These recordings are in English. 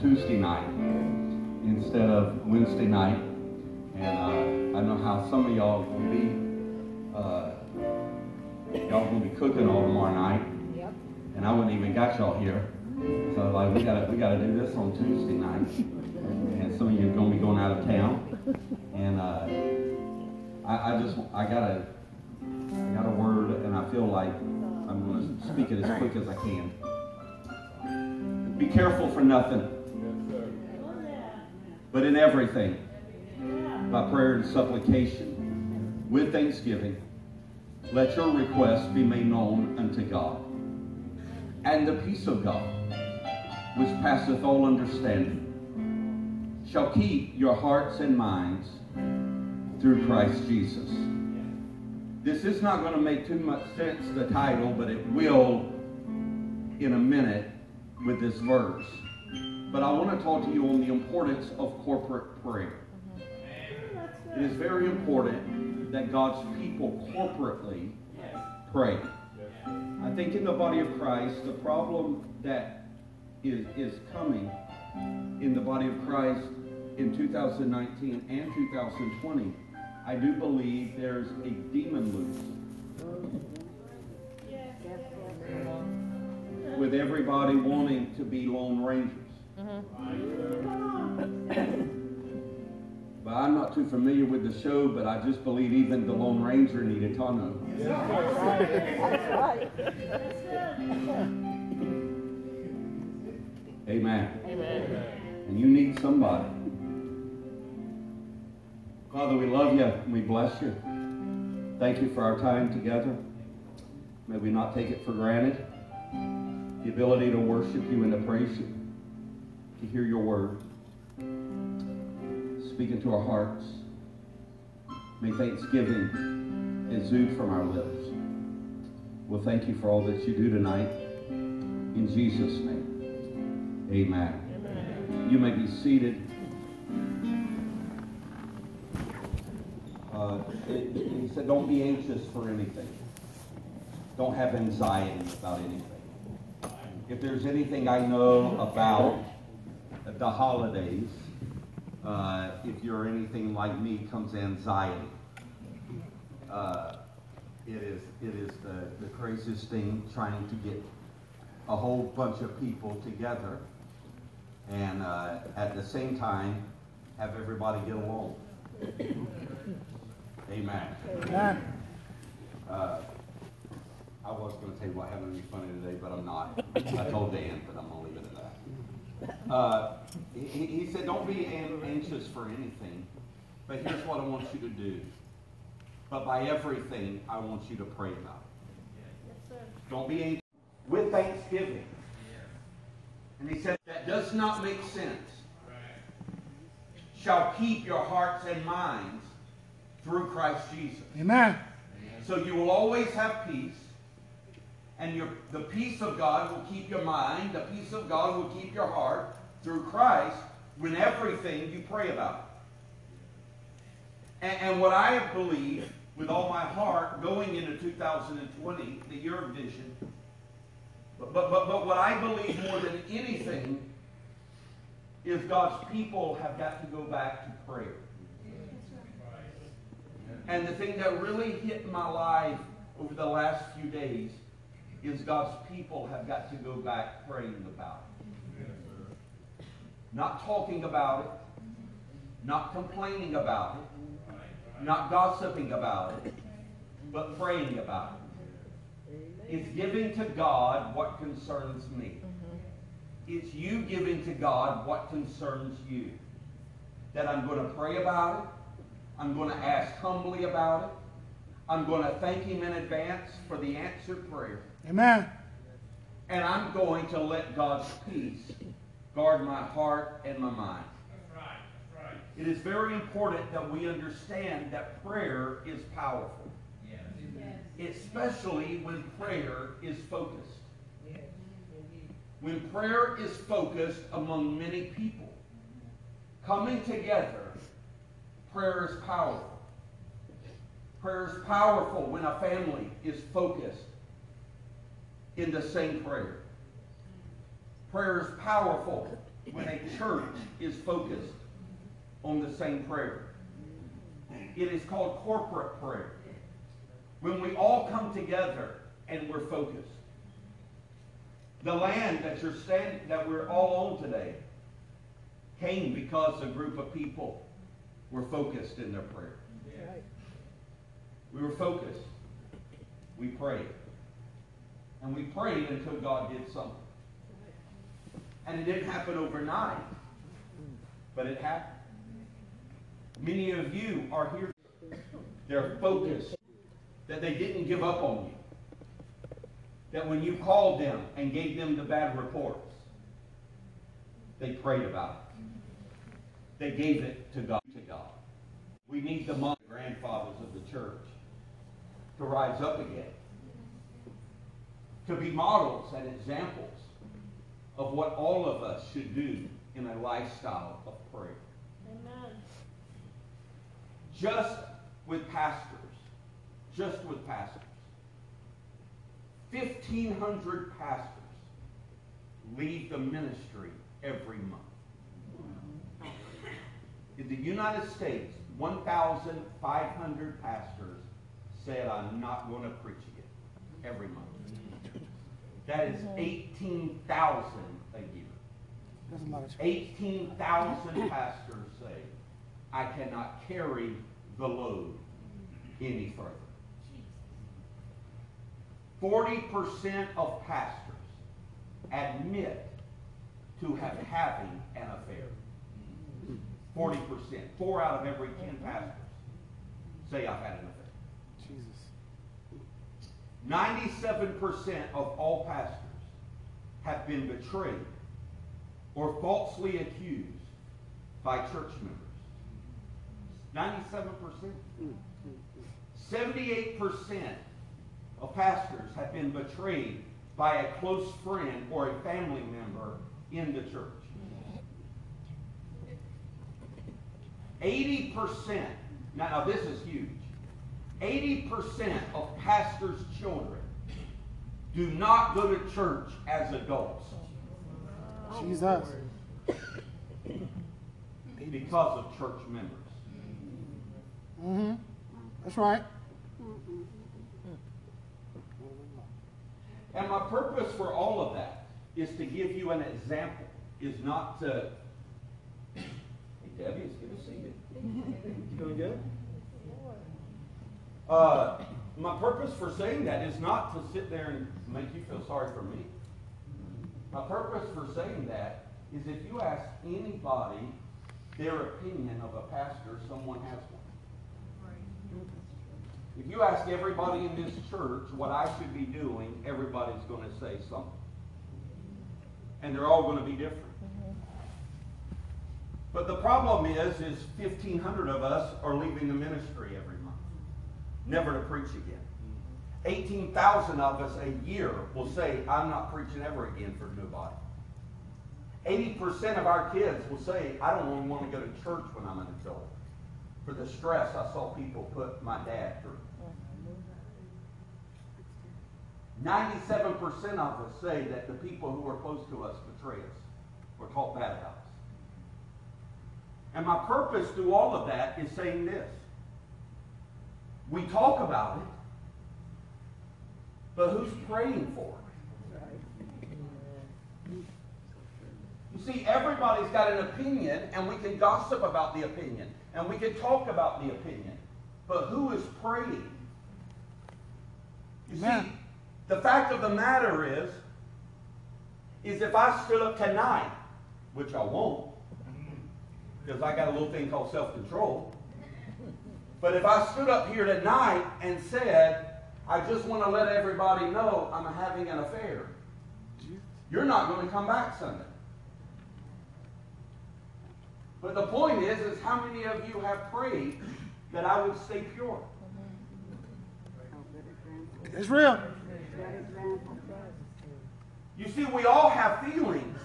Tuesday night instead of Wednesday night. And uh, I know how some of y'all will be, uh, y'all gonna be cooking all tomorrow night. Yep. And I wouldn't even got y'all here. So like we gotta we gotta do this on Tuesday night. And some of you are gonna be going out of town. And uh, I, I just I got a I got a word and I feel like I'm gonna speak it as quick as I can. Be careful for nothing but in everything, by prayer and supplication, with thanksgiving, let your requests be made known unto God. And the peace of God, which passeth all understanding, shall keep your hearts and minds through Christ Jesus. This is not going to make too much sense, the title, but it will in a minute with this verse. But I want to talk to you on the importance of corporate prayer. Mm-hmm. It is very important that God's people corporately pray. I think in the body of Christ, the problem that is, is coming in the body of Christ in 2019 and 2020, I do believe there's a demon loose. With everybody wanting to be Lone Rangers. But I'm not too familiar with the show, but I just believe even the Lone Ranger needed Tonto. Amen. Amen. And you need somebody. Father, we love you and we bless you. Thank you for our time together. May we not take it for granted. The ability to worship you and to praise you to hear your word. Speak into our hearts. May thanksgiving exude from our lips. Well, thank you for all that you do tonight. In Jesus' name, amen. amen. You may be seated. Uh, it, he said, don't be anxious for anything. Don't have anxiety about anything. If there's anything I know about the holidays, uh, if you're anything like me, comes anxiety. Uh, it is it is the, the craziest thing trying to get a whole bunch of people together and uh, at the same time have everybody get along. Amen. Amen. I was going to tell you what happened to me funny today, but I'm not. I told Dan, but I'm going to leave it at that. Uh, he, he, said, Don't be anxious for anything, but here's what I want you to do. But by everything, I want you to pray about it. Yes, Don't be anxious. With thanksgiving. And he said, that does not make sense. Shall keep your hearts and minds through Christ Jesus. Amen. So you will always have peace. And your, the peace of God will keep your mind. The peace of God will keep your heart through Christ when everything you pray about. And, and what I believe with all my heart going into 2020, the year of vision, but, but, but, but what I believe more than anything is God's people have got to go back to prayer. And the thing that really hit my life over the last few days is God's people have got to go back praying about it. Not talking about it, not complaining about it, not gossiping about it, but praying about it. It's giving to God what concerns me. It's you giving to God what concerns you. That I'm going to pray about it. I'm going to ask humbly about it. I'm going to thank Him in advance for the answered prayer. Amen. And I'm going to let God's peace guard my heart and my mind. That's right. That's right. It is very important that we understand that prayer is powerful, Yes. especially when prayer is focused. When prayer is focused among many people, coming together, prayer is powerful. Prayer is powerful when a family is focused in the same prayer. Prayer is powerful when a church is focused on the same prayer. It is called corporate prayer. When we all come together and we're focused. The land that you're standing, that we're all on today, came because a group of people were focused in their prayer. We were focused. We prayed. And we prayed until God did something. And it didn't happen overnight, but it happened. Many of you are here. They're focused. That they didn't give up on you. That when you called them and gave them the bad reports, they prayed about it. They gave it to God. To God. We need the grandfathers of the church to rise up again. To be models and examples of what all of us should do in a lifestyle of prayer. Amen. Just with pastors, just with pastors, 1,500 pastors leave the ministry every month. In the United States, 1,500 pastors said, I'm not going to preach again every month. That is mm-hmm. 18,000 a year. That's a lot of 18,000 pastors say, I cannot carry the load any further. 40% of pastors admit to have having an affair. 40%. Four out of every 10 pastors say I've had an affair. Jesus. 97% of all pastors have been betrayed or falsely accused by church members. 97%. 78% of pastors have been betrayed by a close friend or a family member in the church. 80%, now, now this is huge. 80% of pastors' children do not go to church as adults Jesus. because of church members. Mm-hmm. That's right. And my purpose for all of that is to give you an example, is not to. Hey, Debbie, it's good to see you. You doing good? Uh, my purpose for saying that is not to sit there and make you feel sorry for me. My purpose for saying that is if you ask anybody their opinion of a pastor, someone has one. If you ask everybody in this church what I should be doing, everybody's going to say something. And they're all going to be different. But the problem is, is 1,500 of us are leaving the ministry every never to preach again. 18,000 of us a year will say, I'm not preaching ever again for nobody. 80% of our kids will say, I don't even want to go to church when I'm an adult for the stress I saw people put my dad through. 97% of us say that the people who are close to us betray us or talk bad about us. And my purpose through all of that is saying this. We talk about it, but who's praying for it? You see, everybody's got an opinion, and we can gossip about the opinion, and we can talk about the opinion. But who is praying? You Amen. see, the fact of the matter is, is if I stood up tonight, which I won't, because I got a little thing called self-control. But if I stood up here tonight and said, I just want to let everybody know I'm having an affair, you're not going to come back Sunday. But the point is, is how many of you have prayed that I would stay pure? It's real. You see, we all have feelings.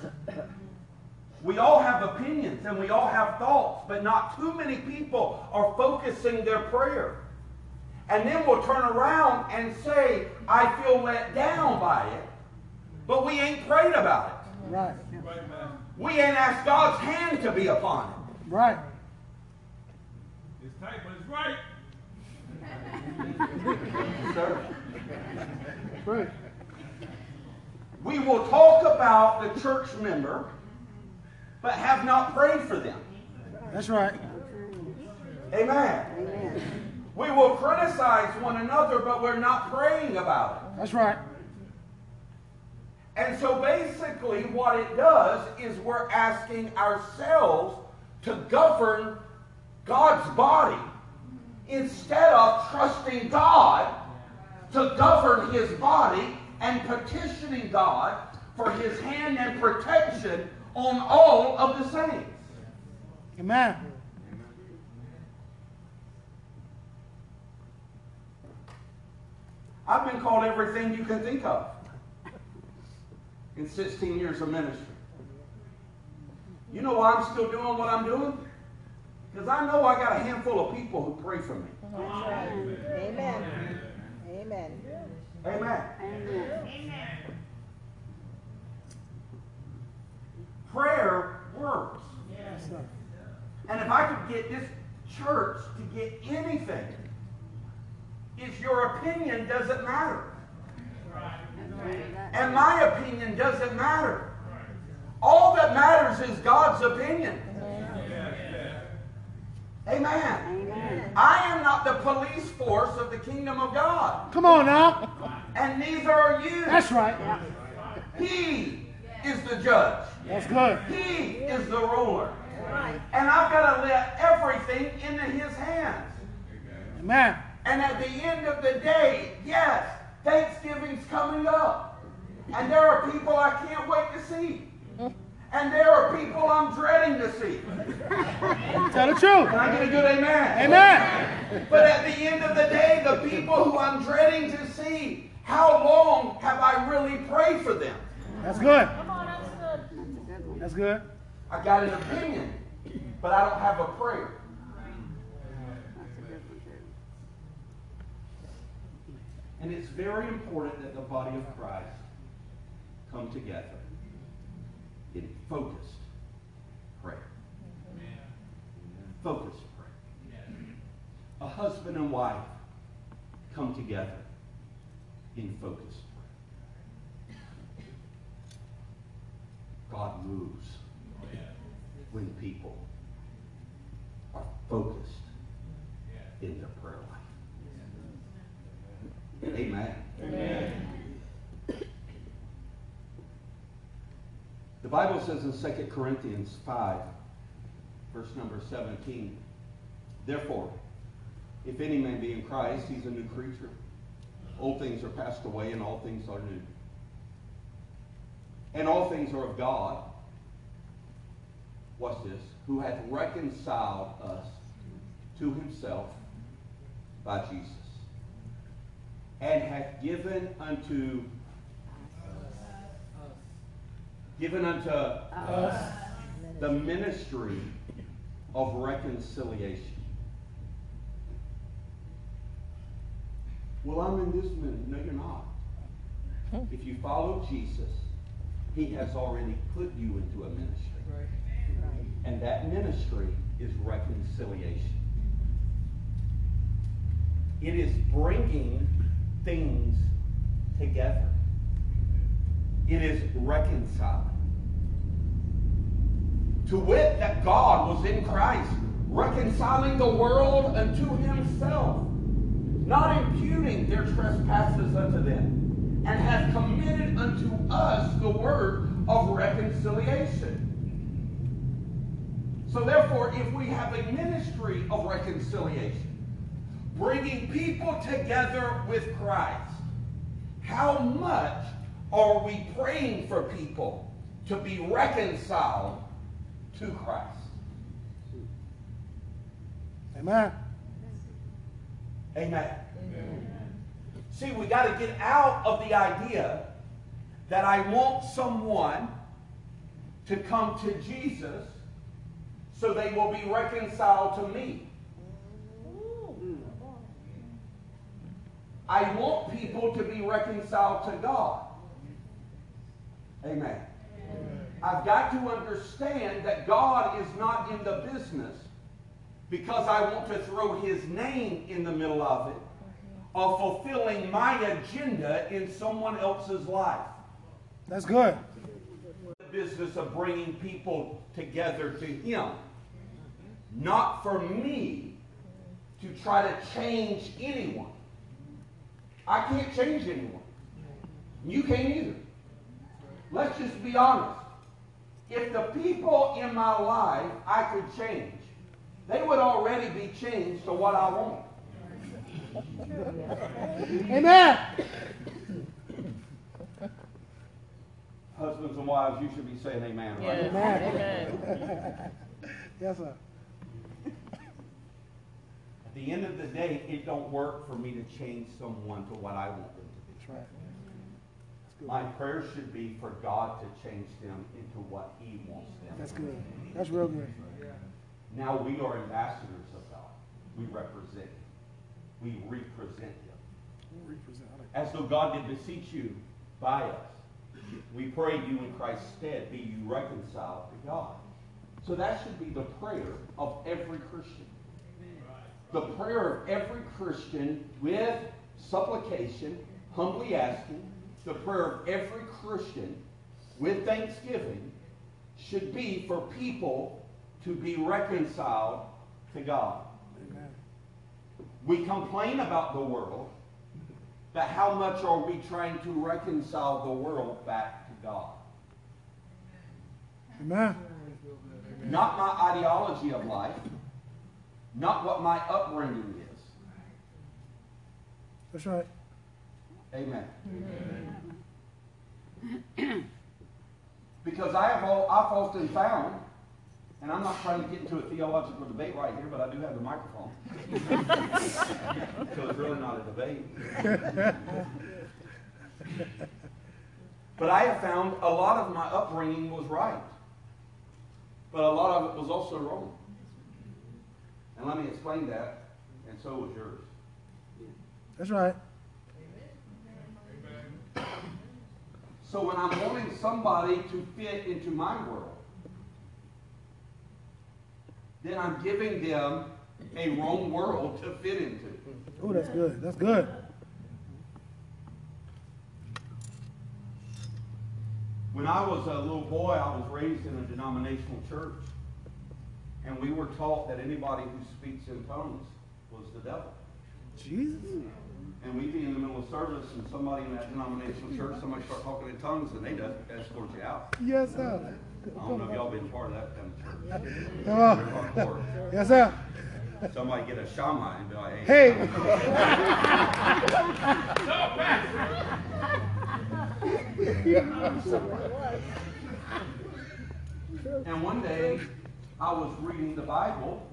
We all have opinions and we all have thoughts, but not too many people are focusing their prayer. And then we'll turn around and say, I feel let down by it, but we ain't prayed about it. Right. Right. We ain't asked God's hand to be upon it. Right. It's tight, but it's right. Sir. Right. We will talk about the church member, but have not prayed for them. That's right. Amen. We will criticize one another, but we're not praying about it. That's right. And so basically, what it does is we're asking ourselves to govern God's body instead of trusting God to govern his body and petitioning God for his hand and protection on all of the saints. Amen. I've been called everything you can think of in 16 years of ministry. You know why I'm still doing what I'm doing? Because I know I got a handful of people who pray for me. Amen. Amen. Amen. Prayer works. Yes. And if I could get this church to get anything, is your opinion doesn't matter. And my opinion doesn't matter. All that matters is God's opinion. Amen. I am not the police force of the kingdom of God, Come on now. and neither are you. That's right. He is the judge. That's good. He is the ruler. Right. And I've got to let everything into his hands. Amen. And at the end of the day, yes, Thanksgiving's coming up. And there are people I can't wait to see. And there are people I'm dreading to see. Tell the truth. Can I get a good amen? Amen. But at the end of the day, the people who I'm dreading to see, how long have I really prayed for them? That's good. That's good. I got an opinion, but I don't have a prayer. And it's very important that the body of Christ come together in focused prayer. Focused prayer. A husband and wife come together in focused God moves when people are focused in their prayer life. Amen. The Bible says in 2 Corinthians 5, verse number 17, Therefore, If any man be in Christ, he's a new creature. Old things are passed away, and all things are new. And all things are of God. What's this? Who hath reconciled us to himself by Jesus, and hath given unto us, given unto us the ministry of reconciliation. Well, I'm in this ministry. No, you're not. If you follow Jesus, he has already put you into a ministry. And that ministry is reconciliation. It is bringing things together. It is reconciling. To wit, that God was in Christ, reconciling the world unto himself, not imputing their trespasses unto them, and hath committed unto us the word of reconciliation. So, therefore, if we have a ministry of reconciliation, bringing people together with Christ, how much are we praying for people to be reconciled to Christ? Amen. Amen. See, we got to get out of the idea that I want someone to come to Jesus so they will be reconciled to me. I want people to be reconciled to God. Amen. I've got to understand that God is not in the business because I want to throw his name in the middle of it of fulfilling my agenda in someone else's life. That's good. The business of bringing people together to him. Not for me to try to change anyone. I can't change anyone. You can't either. Let's just be honest. If the people in my life I could change, they would already be changed to what I want. Amen. Husbands and wives, you should be saying amen, right? Yes. Amen. Amen. Yes, sir. At the end of the day, it don't work for me to change someone to what I want them to be. That's be. right. That's My good. prayer should be for God to change them into what He wants them. That's good. That's real good. Now we are ambassadors of God. We represent Him. We represent Him. Represent. As though God did beseech you by us. We pray you in Christ's stead be you reconciled to God. So that should be the prayer of every Christian. The prayer of every Christian with supplication, humbly asking, the prayer of every Christian with thanksgiving should be for people to be reconciled to God. Amen. We complain about the world, but how much are we trying to reconcile the world back to God? Amen. Not my ideology of life, not what my upbringing is. That's right. Amen. Because I have all, I've often found, and I'm not trying to get into a theological debate right here, but I do have the microphone. so it's really not a debate. but I have found a lot of my upbringing was right, but a lot of it was also wrong. And let me explain that, and so was yours. That's right. So when I'm wanting somebody to fit into my world, then I'm giving them a wrong world to fit into. Oh, that's good. That's good. When I was a little boy, I was raised in a denominational church. And we were taught that anybody who speaks in tongues was the devil. Jesus. And we'd be in the middle of service and somebody in that denominational church, somebody start talking in tongues and they just escort you out. Yes, sir. I don't know if y'all been part of that kind of church. Come on. Hardcore. Yes, sir. Somebody get a shaman and be like, hey. Hey, And one day, I was reading the Bible,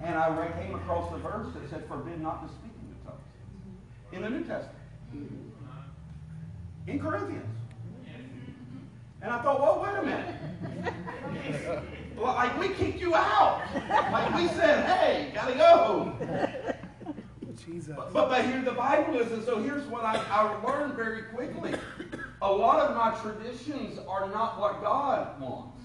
and I came across the verse that said, "Forbid not to speak in the tongues," in the New Testament, in Corinthians. And I thought, well, wait a minute. Well, like we kicked you out. Like we said, hey, gotta go. Jesus. But, but, but here the Bible is, and so here's what I, I learned very quickly. A lot of my traditions are not what God wants.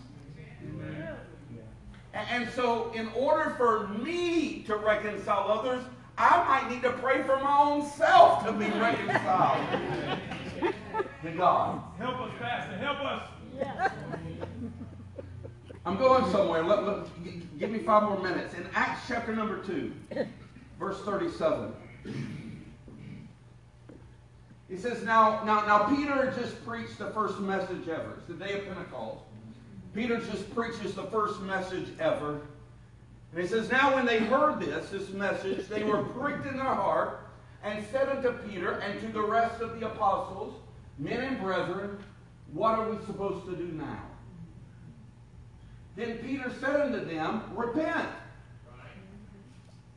And, and so, in order for me to reconcile others, I might need to pray for my own self to be reconciled to God. Help us, Pastor. Help us. I'm going somewhere. Let, let- give me five more minutes. In Acts chapter number 2, verse 37. He says, now, now, now Peter just preached the first message ever. It's the day of Pentecost. Peter just preaches the first message ever. And he says, Now when they heard this, this message, they were pricked in their heart and said unto Peter and to the rest of the apostles, Men and brethren, what are we supposed to do now? Then Peter said unto them, Repent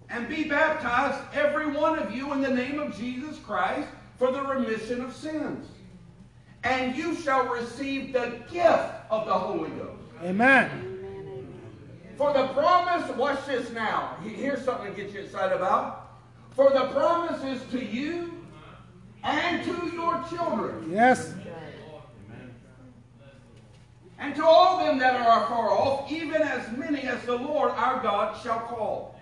and be baptized, every one of you, in the name of Jesus Christ, for the remission of sins. And you shall receive the gift of the Holy Ghost. Amen. For the promise, watch this now. Here's something to get you excited about. For the promise is to you and to your children, Yes. and to all them that are afar off, even as many as the Lord our God shall call.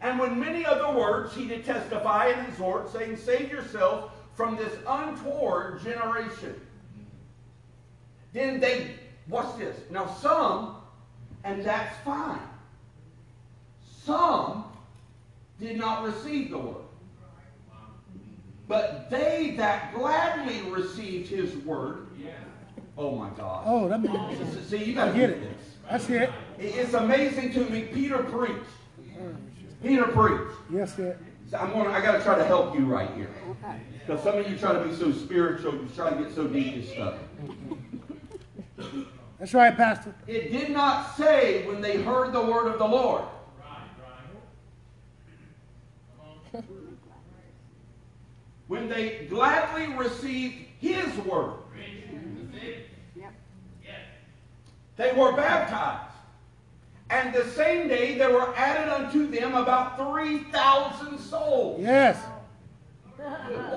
And with many other words he did testify and exhort, saying, Save yourselves from this untoward generation. Then they, watch this. Now some, and that's fine. Some did not receive the word. But they that gladly received his word, oh my God. Oh, that makes sense. See, you got to get get it. this. That's it. It's amazing to me. Peter preached. Peter preached. Yes, it. So I'm going. I got to try to help you right here, because some of you try to be so spiritual, you try to get so deep in stuff. That's right, Pastor. It did not say when they heard the word of the Lord. When they gladly received His word, they were baptized. And the same day there were added unto them about 3,000 souls. Yes.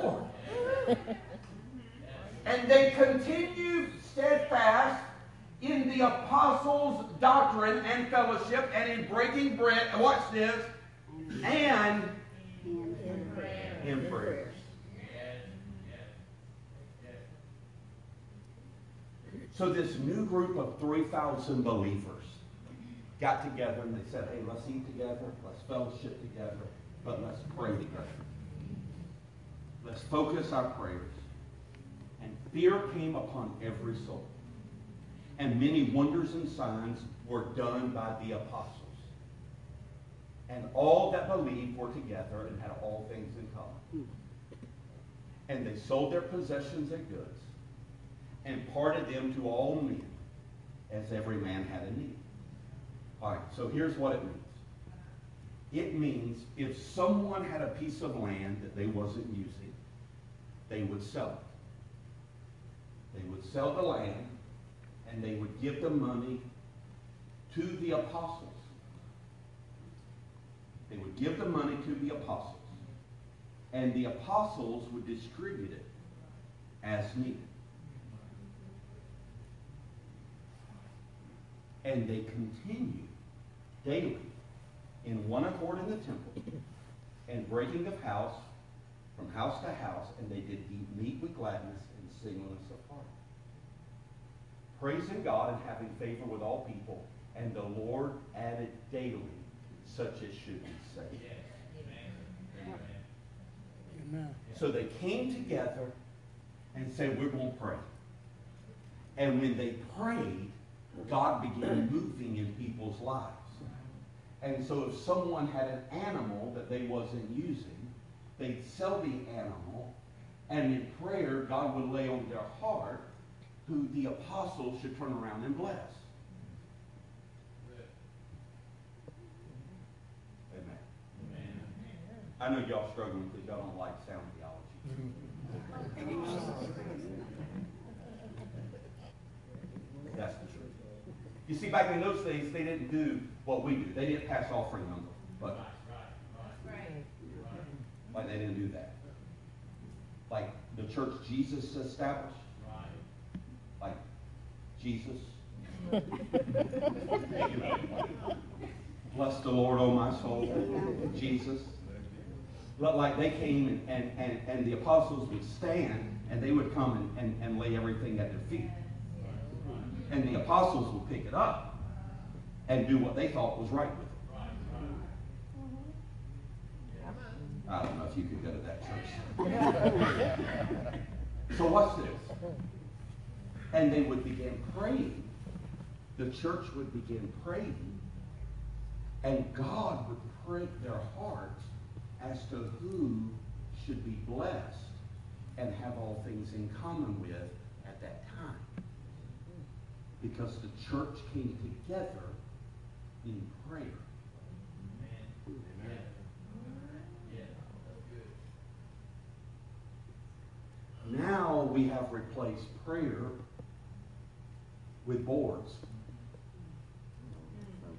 Lord. and they continued steadfast in the apostles' doctrine and fellowship and in breaking bread. Watch this. And in prayers. So this new group of 3,000 believers got together and they said, hey, let's eat together, let's fellowship together, but let's pray together. Let's focus our prayers. And fear came upon every soul. And many wonders and signs were done by the apostles. And all that believed were together and had all things in common. And they sold their possessions and goods and parted them to all men as every man had a need. All right, so here's what it means. It means if someone had a piece of land that they wasn't using, they would sell it. They would sell the land and they would give the money to the apostles. They would give the money to the apostles. And the apostles would distribute it as needed. And they continued daily in one accord in the temple and breaking of house from house to house, and they did eat meat with gladness and singleness of heart. Praising God and having favor with all people, and the Lord added daily such as should be saved. Amen. So they came together and said, We're going to pray. And when they prayed, God began moving in people's lives. And so if someone had an animal that they wasn't using, they'd sell the animal, and in prayer, God would lay on their heart who the apostles should turn around and bless. Amen. I know y'all struggling because y'all don't like sound theology. That's the truth. You see, back in those days, they didn't do what we do. They didn't pass offering on them. But like they didn't do that. Like the church Jesus established. Like Jesus. Bless the Lord, O my soul. Jesus. But like they came and, and, and, and the apostles would stand and they would come and, and, and lay everything at their feet. And the apostles would pick it up and do what they thought was right with it. I don't know if you could go to that church. so watch this. And they would begin praying. The church would begin praying. And God would prick their hearts as to who should be blessed and have all things in common with. Because the church came together in prayer. Now we have replaced prayer with boards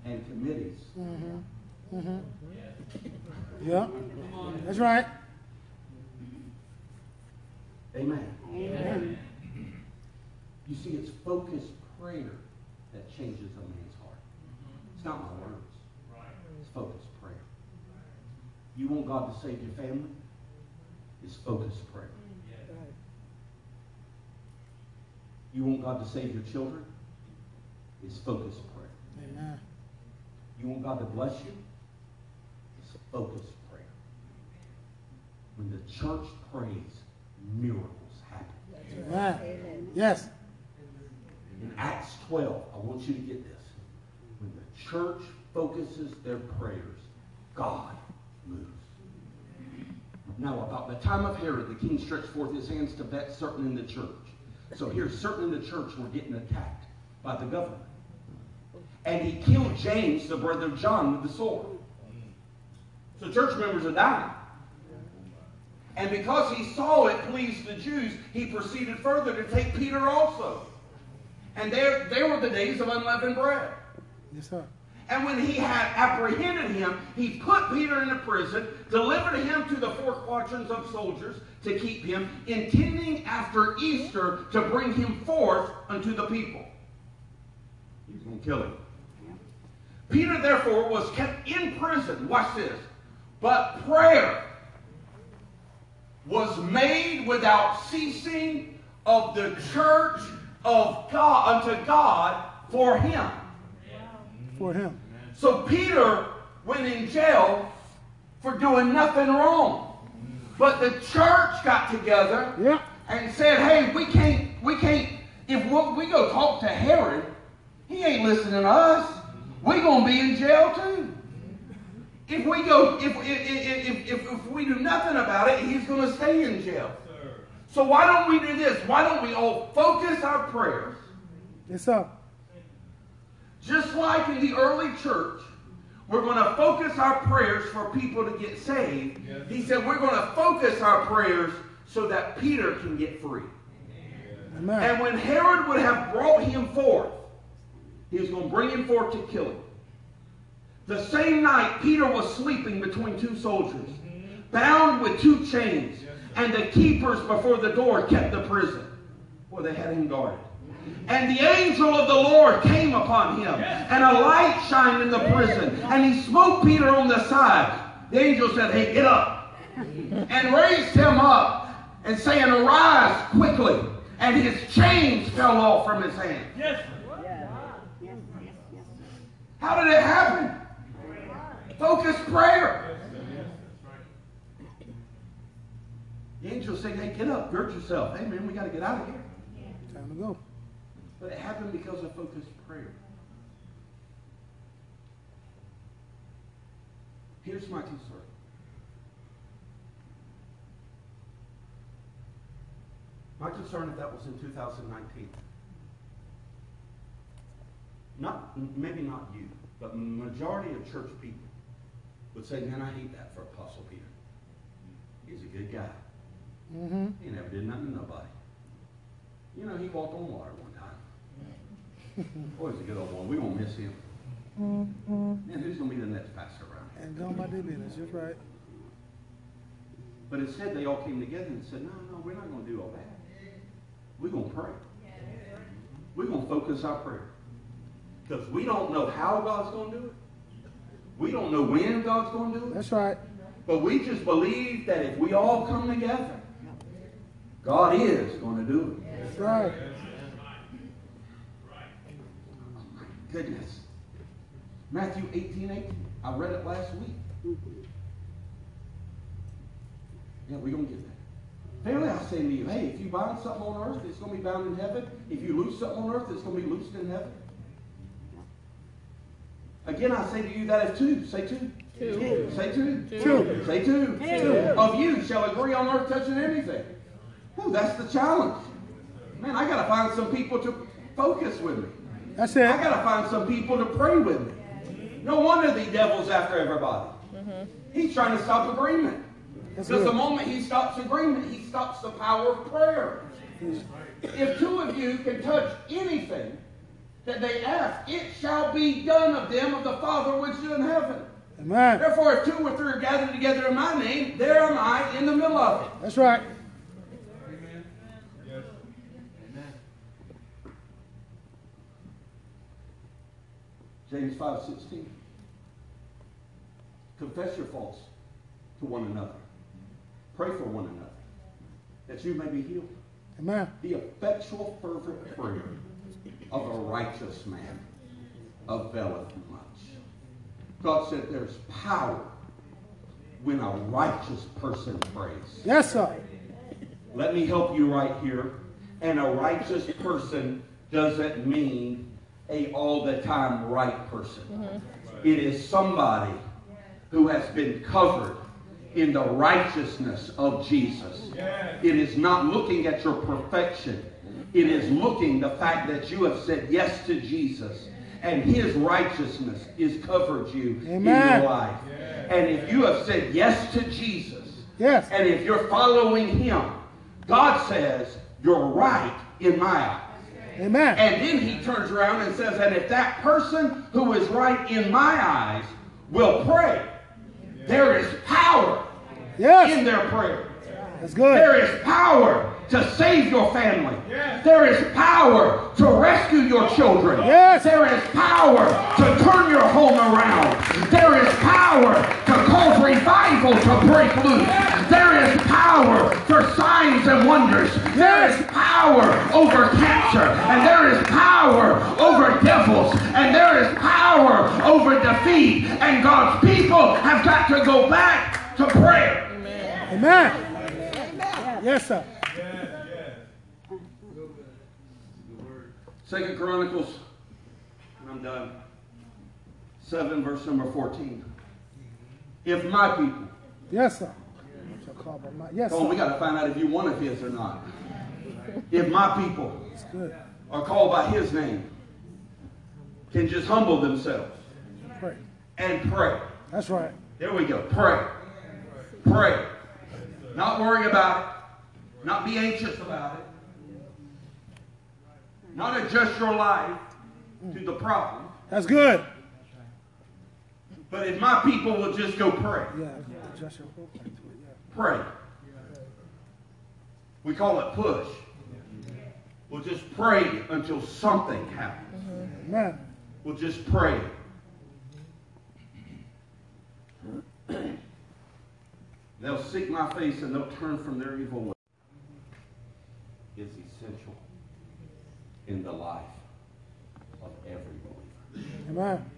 and committees. Mm-hmm. Mm-hmm. Yeah. That's right. Amen. You see, it's focused prayer that changes a man's heart. Mm-hmm. It's not my words. It's focused prayer. You want God to save your family? It's focused prayer. You want God to save your children? It's focused prayer. Amen. You want God to bless you? It's focused prayer. When the church prays, miracles happen. Amen. Amen. Yes. In Acts 12, I want you to get this. When the church focuses their prayers, God moves. Now, about the time of Herod, the king stretched forth his hands to vet certain in the church. So here, certain in the church were getting attacked by the government. And he killed James, the brother of John, with the sword. So church members are dying. And because he saw it pleased the Jews, he proceeded further to take Peter also. And there, there were the days of unleavened bread. Yes, sir. And when he had apprehended him, he put Peter into prison, delivered him to the four quadrants of soldiers to keep him, intending after Easter to bring him forth unto the people. He was going to kill him. Peter, therefore, was kept in prison. Watch this. But prayer was made without ceasing of the church of God unto God for him. For him. So Peter went in jail for doing nothing wrong. But the church got together Yeah. and said, hey, we can't, we can't, if we we go talk to Herod, he ain't listening to us. we going to be in jail too. If we go, if, if, if, if, if we do nothing about it, he's going to stay in jail. So why don't we do this? Why don't we all focus our prayers Yes, sir. Just like in the early church, we're going to focus our prayers for people to get saved. He said we're going to focus our prayers so that Peter can get free. Amen. And when Herod would have brought him forth, he was going to bring him forth to kill him. The same night, Peter was sleeping between two soldiers, bound with two chains, and the keepers before the door kept the prison. Well, they had him guarded. And the angel of the Lord came upon him, and a light shined in the prison, and he smote Peter on the side. The angel said, Hey, get up, and raised him up, and saying, Arise quickly. And his chains fell off from his hand. Yes. Sir. Yes, sir. How did it happen? Focus prayer. The angel said, Hey, get up, gird yourself. Hey, man, we got to get out of here. Time to go. But it happened because of focused prayer. Here's my concern. My concern if that was in 2019. Not, maybe not you, but majority of church people would say, man, I hate that for Apostle Peter. He's a good guy. Mm-hmm. He never did nothing to nobody. You know, he walked on water one time. Boy, he's a good old boy. We won't miss him. And who's going to be the next pastor around here? And going about their business. Just right. But instead, they all came together and said, no, no, we're not going to do all that. We're going to pray. We're going to focus our prayer. Because we don't know how God's going to do it. We don't know when God's going to do it. That's right. But we just believe that if we all come together, God is going to do it. That's right. Oh my goodness. Matthew 18, 18. I read it last week. Yeah, we're going to get that. Verily I say to you, hey, if you bind something on earth, it's going to be bound in heaven. If you loose something on earth, it's going to be loosed in heaven. Again, I say to you that if two, say two. Two. Say two. Two. Say two. Two. Of you shall agree on earth touching anything. Oh, that's the challenge. Man, I got to find some people to focus with me. That's it. I got to find some people to pray with me. No wonder the devil's after everybody. Mm-hmm. He's trying to stop agreement. Because the moment he stops agreement, he stops the power of prayer. If two of you can touch anything that they ask, it shall be done of them of the Father which is in heaven. Amen. Therefore, if two or three are gathered together in my name, there am I in the middle of it. That's right. James 5 16. Confess your faults to one another. Pray for one another, that you may be healed. Amen. The effectual, fervent prayer of a righteous man availeth much. God said there's power when a righteous person prays. Yes, sir. Let me help you right here. And a righteous person doesn't mean a all the time right person. Mm-hmm. It is somebody who has been covered in the righteousness of Jesus. It is not looking at your perfection. It is looking the fact that you have said yes to Jesus and his righteousness is covered you in your life. And if you have said yes to Jesus, Yes. and if you're following him, God says, you're right in my eyes. Amen. And then he turns around and says, and if that person who is right in my eyes will pray, there is power in their prayer. That's good. There is power to save your family. There is power to rescue your children. Yes. There is power to turn your home around. There is power to cause revival to break loose. There is power for signs and wonders. There is power over cancer. And there is power over devils. And there is power over defeat. And God's people have got to go back to prayer. Amen. Yes, sir. Second Chronicles, and I'm done. 7 verse number 14. If my people, Yes, sir. By my- Yes, oh, we got to find out if you one of his or not. If my people are called by his name, can just humble themselves Pray. and pray. That's right. There we go. Pray. Pray. Not worry about it. Not be anxious about it. Not adjust your life to the problem. That's good. But if my people will just go pray, Yeah. Adjust your whole thing to it. Pray. We call it push. We'll just pray until something happens. Amen. We'll just pray. They'll seek my face and they'll turn from their evil way. Is essential in the life of every believer. Amen.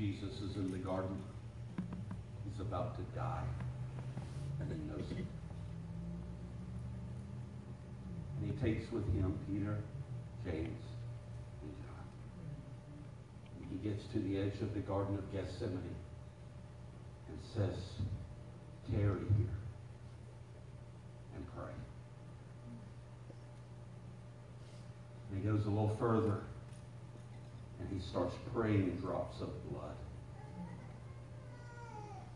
Jesus is in the garden. He's about to die. And he knows it. And he takes with him Peter, James, and John. And he gets to the edge of the Garden of Gethsemane and says, Tarry here and pray. And he goes a little further and he starts praying in drops of blood.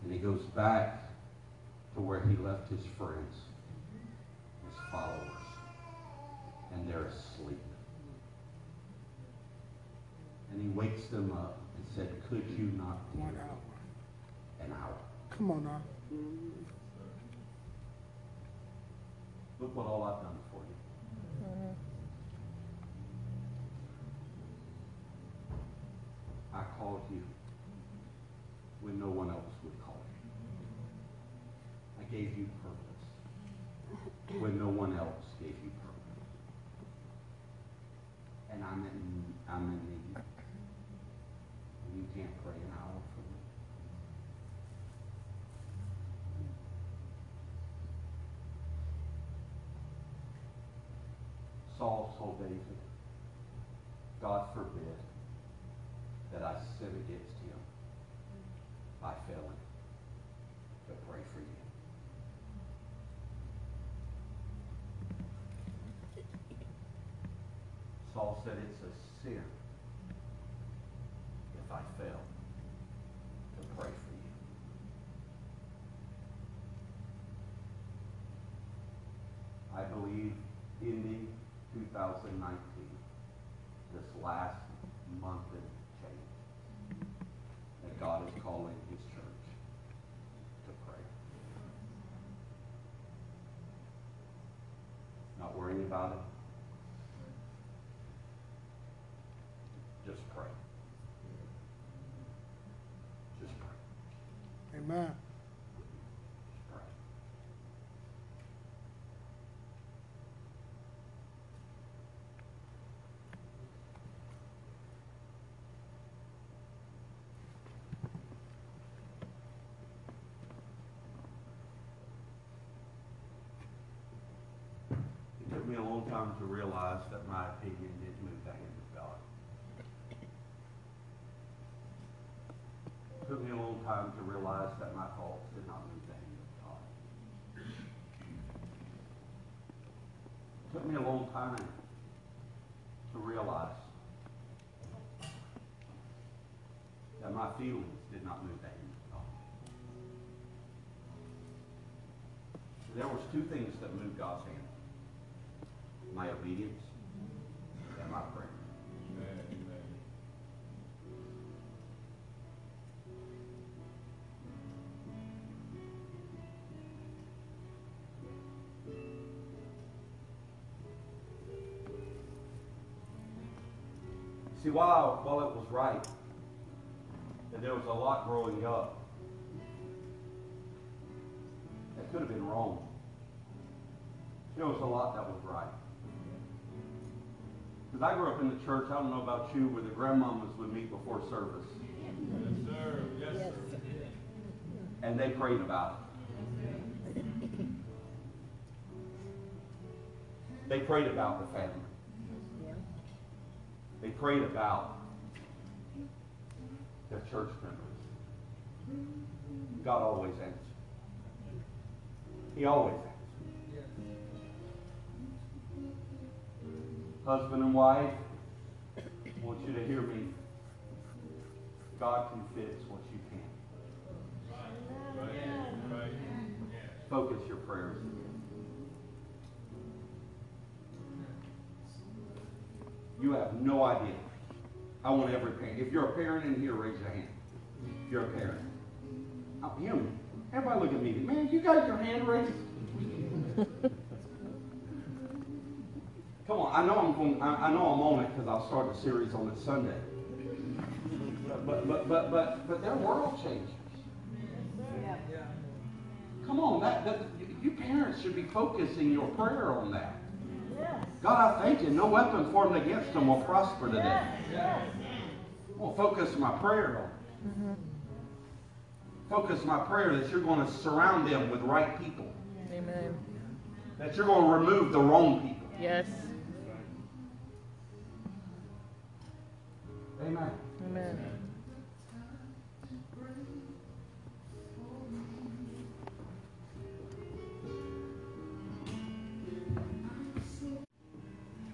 And he goes back to where he left his friends, his followers, and they're asleep. And he wakes them up and said, Could you not One hear hour. an hour? Come on now. Look what all I've done for you. I called you when no one else would call you. I gave you purpose when no one else gave you purpose. And I'm in, I'm in need. And you can't pray an hour for me. Saul told David, God forbid I sin against him by failing to pray for you. Saul said it's a sin if I fail to pray for you. I believe ending 2019, this last month and change, that God is calling his church to pray. Not worrying about it. Just pray. Just pray. Amen. Just pray. It took me a long time to realize that my opinion didn't move the hand of God. It took me a long time to realize that my faults did not move the hand of God. It took me a long time to realize that my feelings did not move the hand of God. There was two things that moved God's hand. My obedience and my prayer. See, while, while it was right that there was a lot growing up that could have been wrong, there was a lot that was right. Because I grew up in the church, I don't know about you, where the grandmamas would meet before service. Yes, sir. Yes, sir. And they prayed about it. They prayed about the family. They prayed about their church members. God always answered. He always answered. Husband and wife, I want you to hear me. God can fix what you. Right. Focus your prayers. You have no idea. I want every parent. If you're a parent in here, raise your hand. If you're a parent. Oh, him. Everybody look at me. Man, you got your hand raised? Come on. I know I'm going, I, I know I'm on it because I'll start a series on it Sunday. But but but but but, but they're world changers. Yeah. Come on, that, that you parents should be focusing your prayer on that. Yes. God, I thank you. No weapon formed against them will prosper today. Yes. Well, focus my prayer on. focus my prayer that you're going to surround them with right people. Amen. That you're going to remove the wrong people. Yes. Amen. Amen.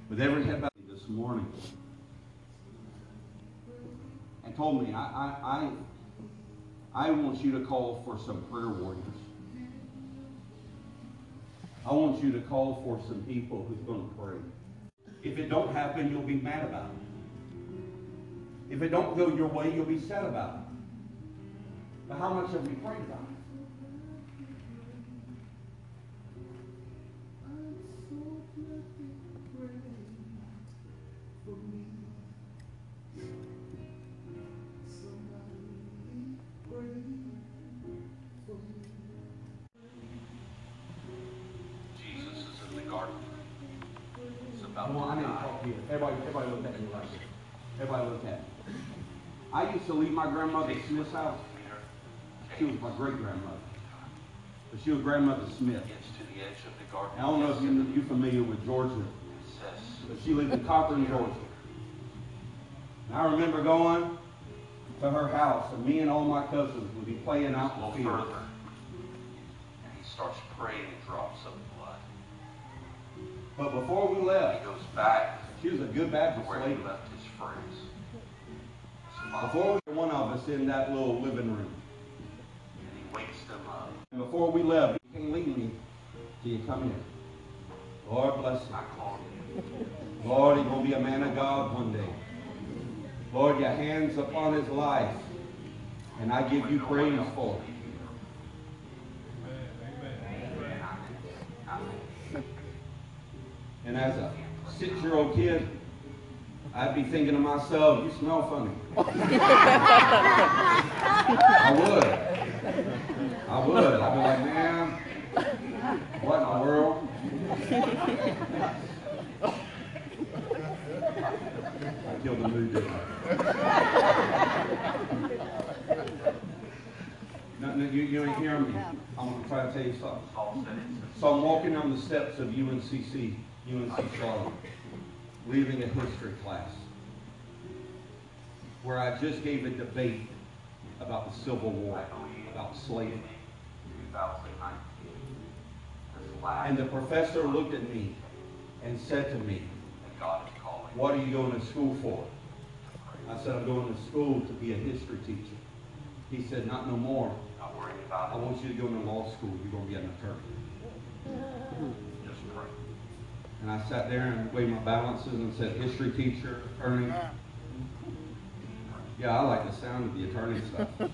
with every head bowed this morning and told me, I, I, I, I want you to call for some prayer warriors. I want you to call for some people who's going to pray. If it don't happen, you'll be mad about it. If it don't go your way, you'll be sad about it. But how much have we prayed about it? Jesus is in the garden. It's about Come on, I need to talk to you. Everybody, everybody look at me like this. Everybody look at me. I used to leave my grandmother Smith's house. She was my great grandmother. But she was grandmother Smith. gets to the edge of the garden. I don't know if you- you're familiar with Georgia, but she lived in Cochran, Georgia. And I remember going to her house, and me and all my cousins would be playing out in the field. further, and he starts praying drops of blood. But before we left, He goes back she was a good Baptist where he left his friends. Before we, one of us in that little living room. and he wakes them up. And before we left, you can't leave me till you come in. Lord bless him. I called you. Lord, he's going to be a man of God one day. Lord, your hands upon his life. And I give you praise for it. And as a six-year-old kid, I'd be thinking to myself, you smell funny. I would. I would. I'd be like, man, what in the world? I killed the mood, didn't I? No, no, you, you ain't hearing me. I'm gonna try to tell you something. So I'm walking down the steps of UNCC, UNC Charlotte, leaving a history class, where I just gave a debate about the Civil War, about slavery. 2019. This last And the professor looked at me and said to me, what are you going to school for? I said, I'm going to school to be a history teacher. He said, not no more. I want you to go to law school. You're going to be an attorney. And I sat there and weighed my balances and said, history teacher, attorney. Yeah, I like the sound of the attorney stuff.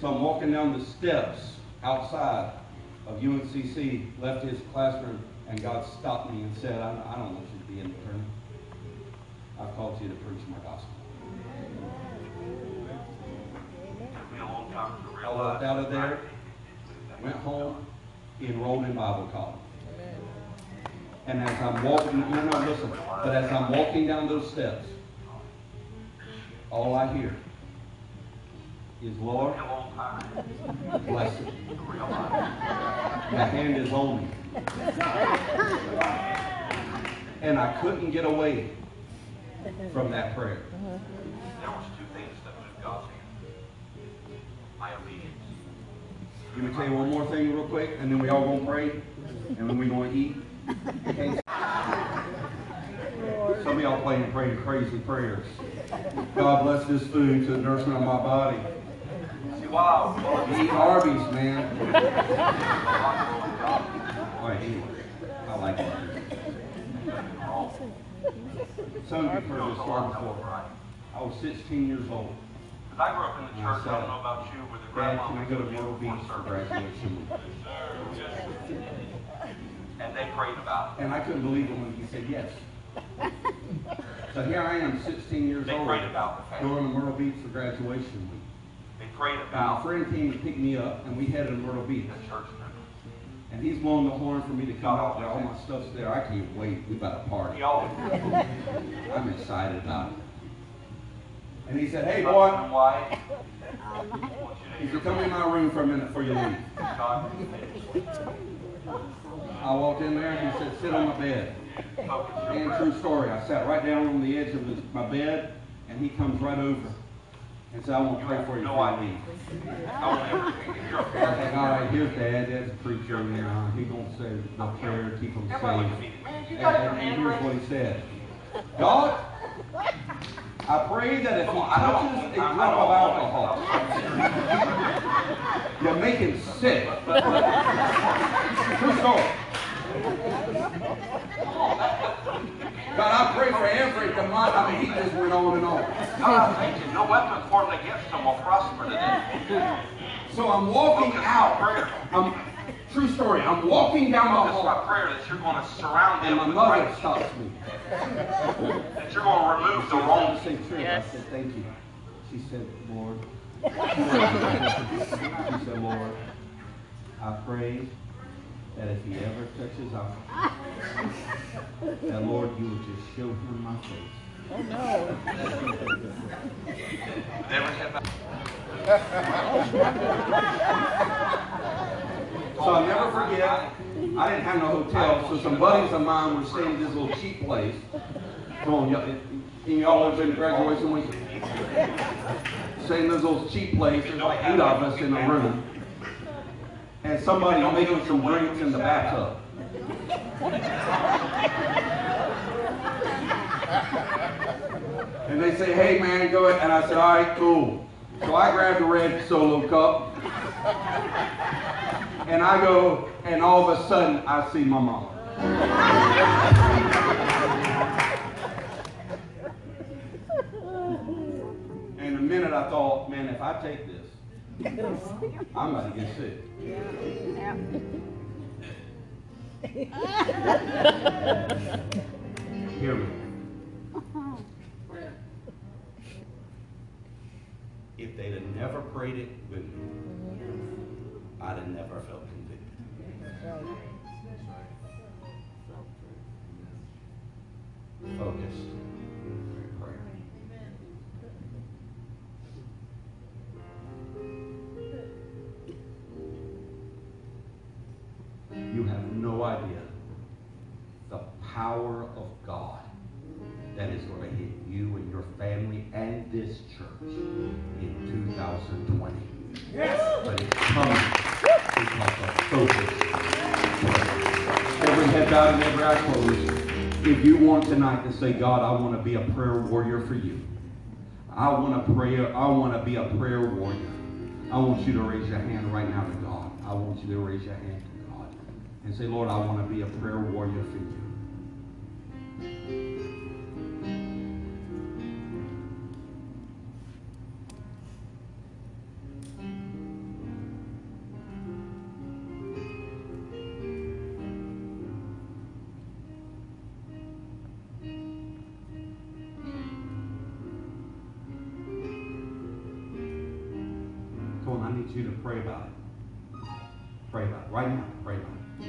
So I'm walking down the steps outside of UNCC, left his classroom, and God stopped me and said, I, I don't want you to be an attorney. I've called you to preach my gospel. Took me a long time to I walked out of there, went home, enrolled in Bible college. And as I'm walking, no, no, listen, but as I'm walking down those steps, all I hear is, Lord, bless it. The hand is on me. And I couldn't get away from that prayer. There was two things that moved God's hand. My obedience. Let me tell you one more thing real quick, and then we all gonna pray, and then we gonna eat. Some of y'all playing praying crazy prayers. God bless this food to the nourishment of my body. See, while I was Eat Arby's, man. All right, anyway, I like Arby's. Some of you heard this story before. I was 16 years old. I grew up in the church, I don't know about you, where the Dad, grandma can I go to Myrtle Beach for graduation? And they prayed about it. And I couldn't believe it when he said yes. So here I am, 16 years They old, prayed about the family. going to Myrtle Beach for graduation week. They prayed And my friend came to pick me up, and we headed to Myrtle Beach. the church. And he's blowing the horn for me to come out there. All my stuff's there. I can't wait. We about to party. I'm excited about it. And he said, hey, boy, He said, come in my room for a minute before you leave. I walked in there and he said, sit on my bed. And true story, I sat right down on the edge of his, my bed and he comes right over and said, I want to pray for you No I leave. I will never, you're a I parent, think, all right, here's dad, dad's a preacher, and uh, he gonna say the prayer, to keep him safe. looks at me, man, you And, and- and here's what he said. God, I pray that if he Come on, I don't- touches a drop of alcohol, you make him sick. True story. God, I pray for every demon. I mean, he just went on and on. God, I thank you. No weapon formed against him will prosper today. So I'm walking out. I'm, true story. I'm walking down the Focus hall, on prayer that you're going to surround and them my mother righteousness. stops me. That you're going to remove the wrong. Say trip. I said, thank you. She said, Lord. she said, Lord, I pray that if he ever touches alcohol, that Lord, you would just show him my face. Oh no. Never said that. So I'll never forget, I didn't have no hotel, so some buddies of mine were staying at this little cheap place. Come on, y'all, have been to graduation week. Staying in this little cheap place, there's like eight of us in a room. And somebody making some drinks in the bathtub. And they say, hey man, go ahead. And I said, all right, cool. So I grabbed the red solo cup. And I go, and all of a sudden I see my mom. And a minute I thought, man, if I take this, I'm about to get sick. Hear me. If they'd have never prayed it with me, mm-hmm. I'd have never felt convicted. Focused prayer. You have no idea the power of God that is going to hit you and your family and this church in 2020. Yes. But it's coming because of focus. Every head bowed and every eye closed. If you want tonight to say, God, I want to be a prayer warrior for you. I want to pray. I want to be a prayer warrior. I want you to raise your hand right now to God. I want you to raise your hand to God and say, Lord, I want to be a prayer warrior for you. Come I need you to pray about it. Pray about it. Right now, pray about it.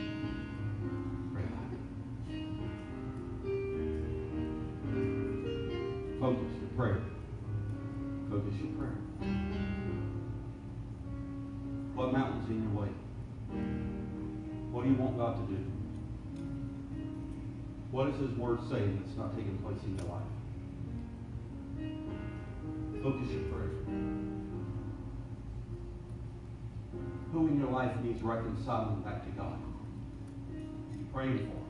Pray about it. Focus your prayer. Focus your prayer. What mountain's in your way? What do you want God to do? What is His Word saying that's not taking place in your life? Life needs reconciling back to God? Praying for.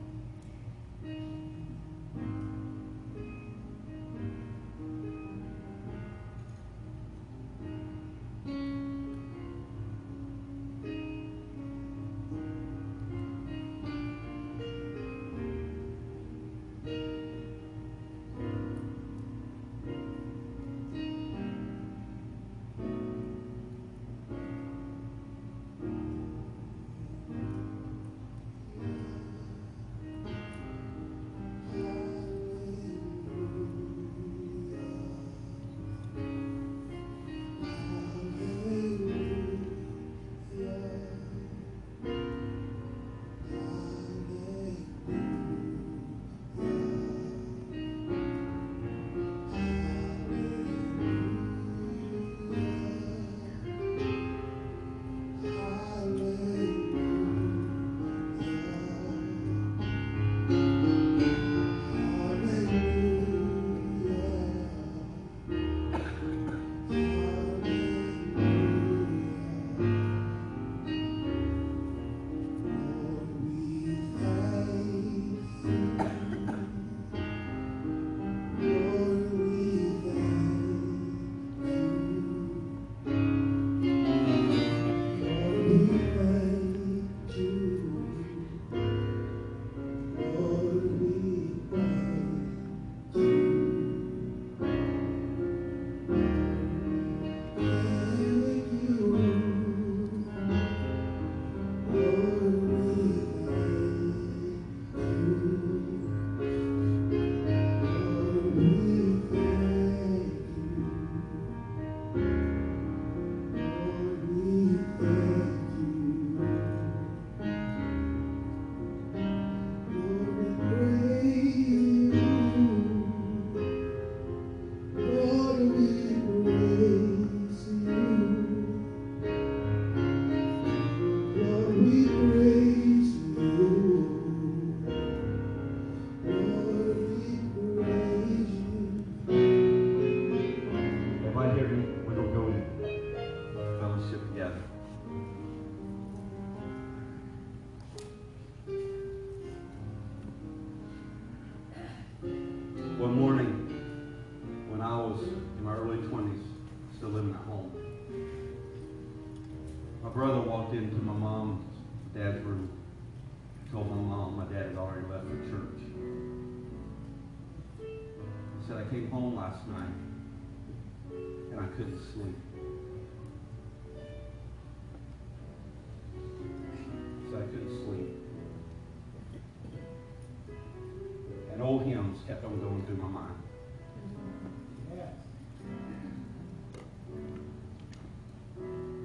Through my mind.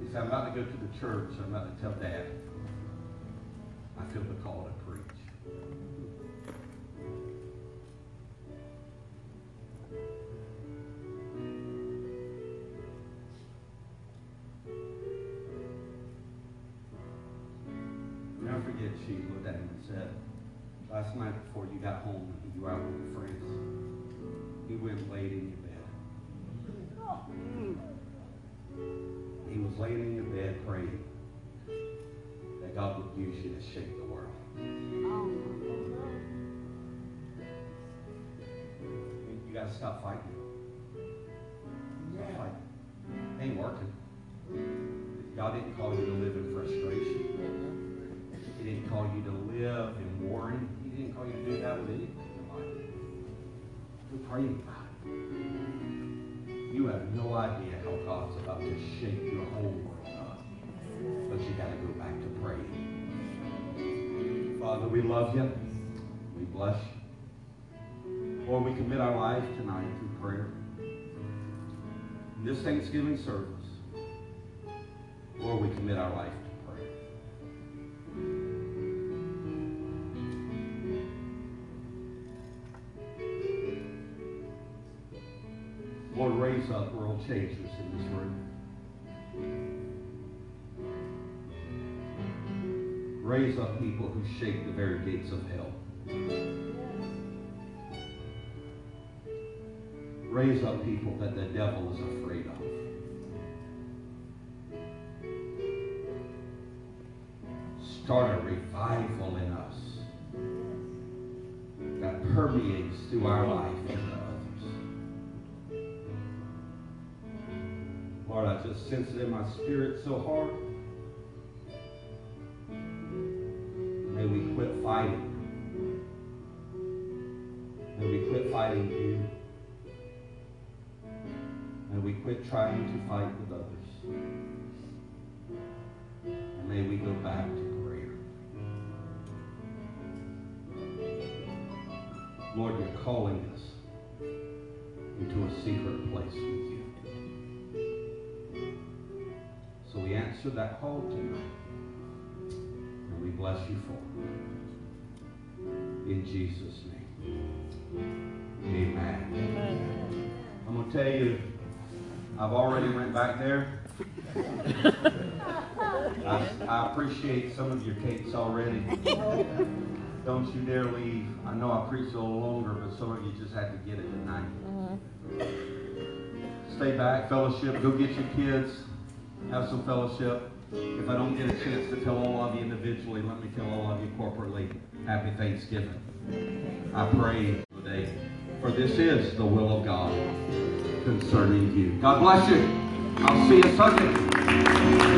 He said, I'm about to go to the church. I'm about to tell Dad. I feel the call to preach. Never forget she looked at him and said, last night before you got home you were out with your friends, in praying that God would use you to shake the world. Oh, you, you gotta stop fighting. Service, Lord, we commit our life to prayer. Lord, raise up world changers in this room. Raise up people who shake the very gates of hell. Raise up people that the devil is afraid of. Start a revival in us that permeates through our life into others. Lord, I just sense it in my spirit so hard. Calling us into a secret place with you. So we answer that call tonight. And we bless you for it. In Jesus' name. Amen. I'm going to tell you, I've already went back there. I, I appreciate some of your cakes already. Don't you dare leave. I know I preached a little longer, but some of you just had to get it tonight. Mm-hmm. Stay back, fellowship. Go get your kids. Have some fellowship. If I don't get a chance to tell all of you individually, let me tell all of you corporately. Happy Thanksgiving. I pray today, for this is the will of God concerning you. God bless you. I'll see you Sunday.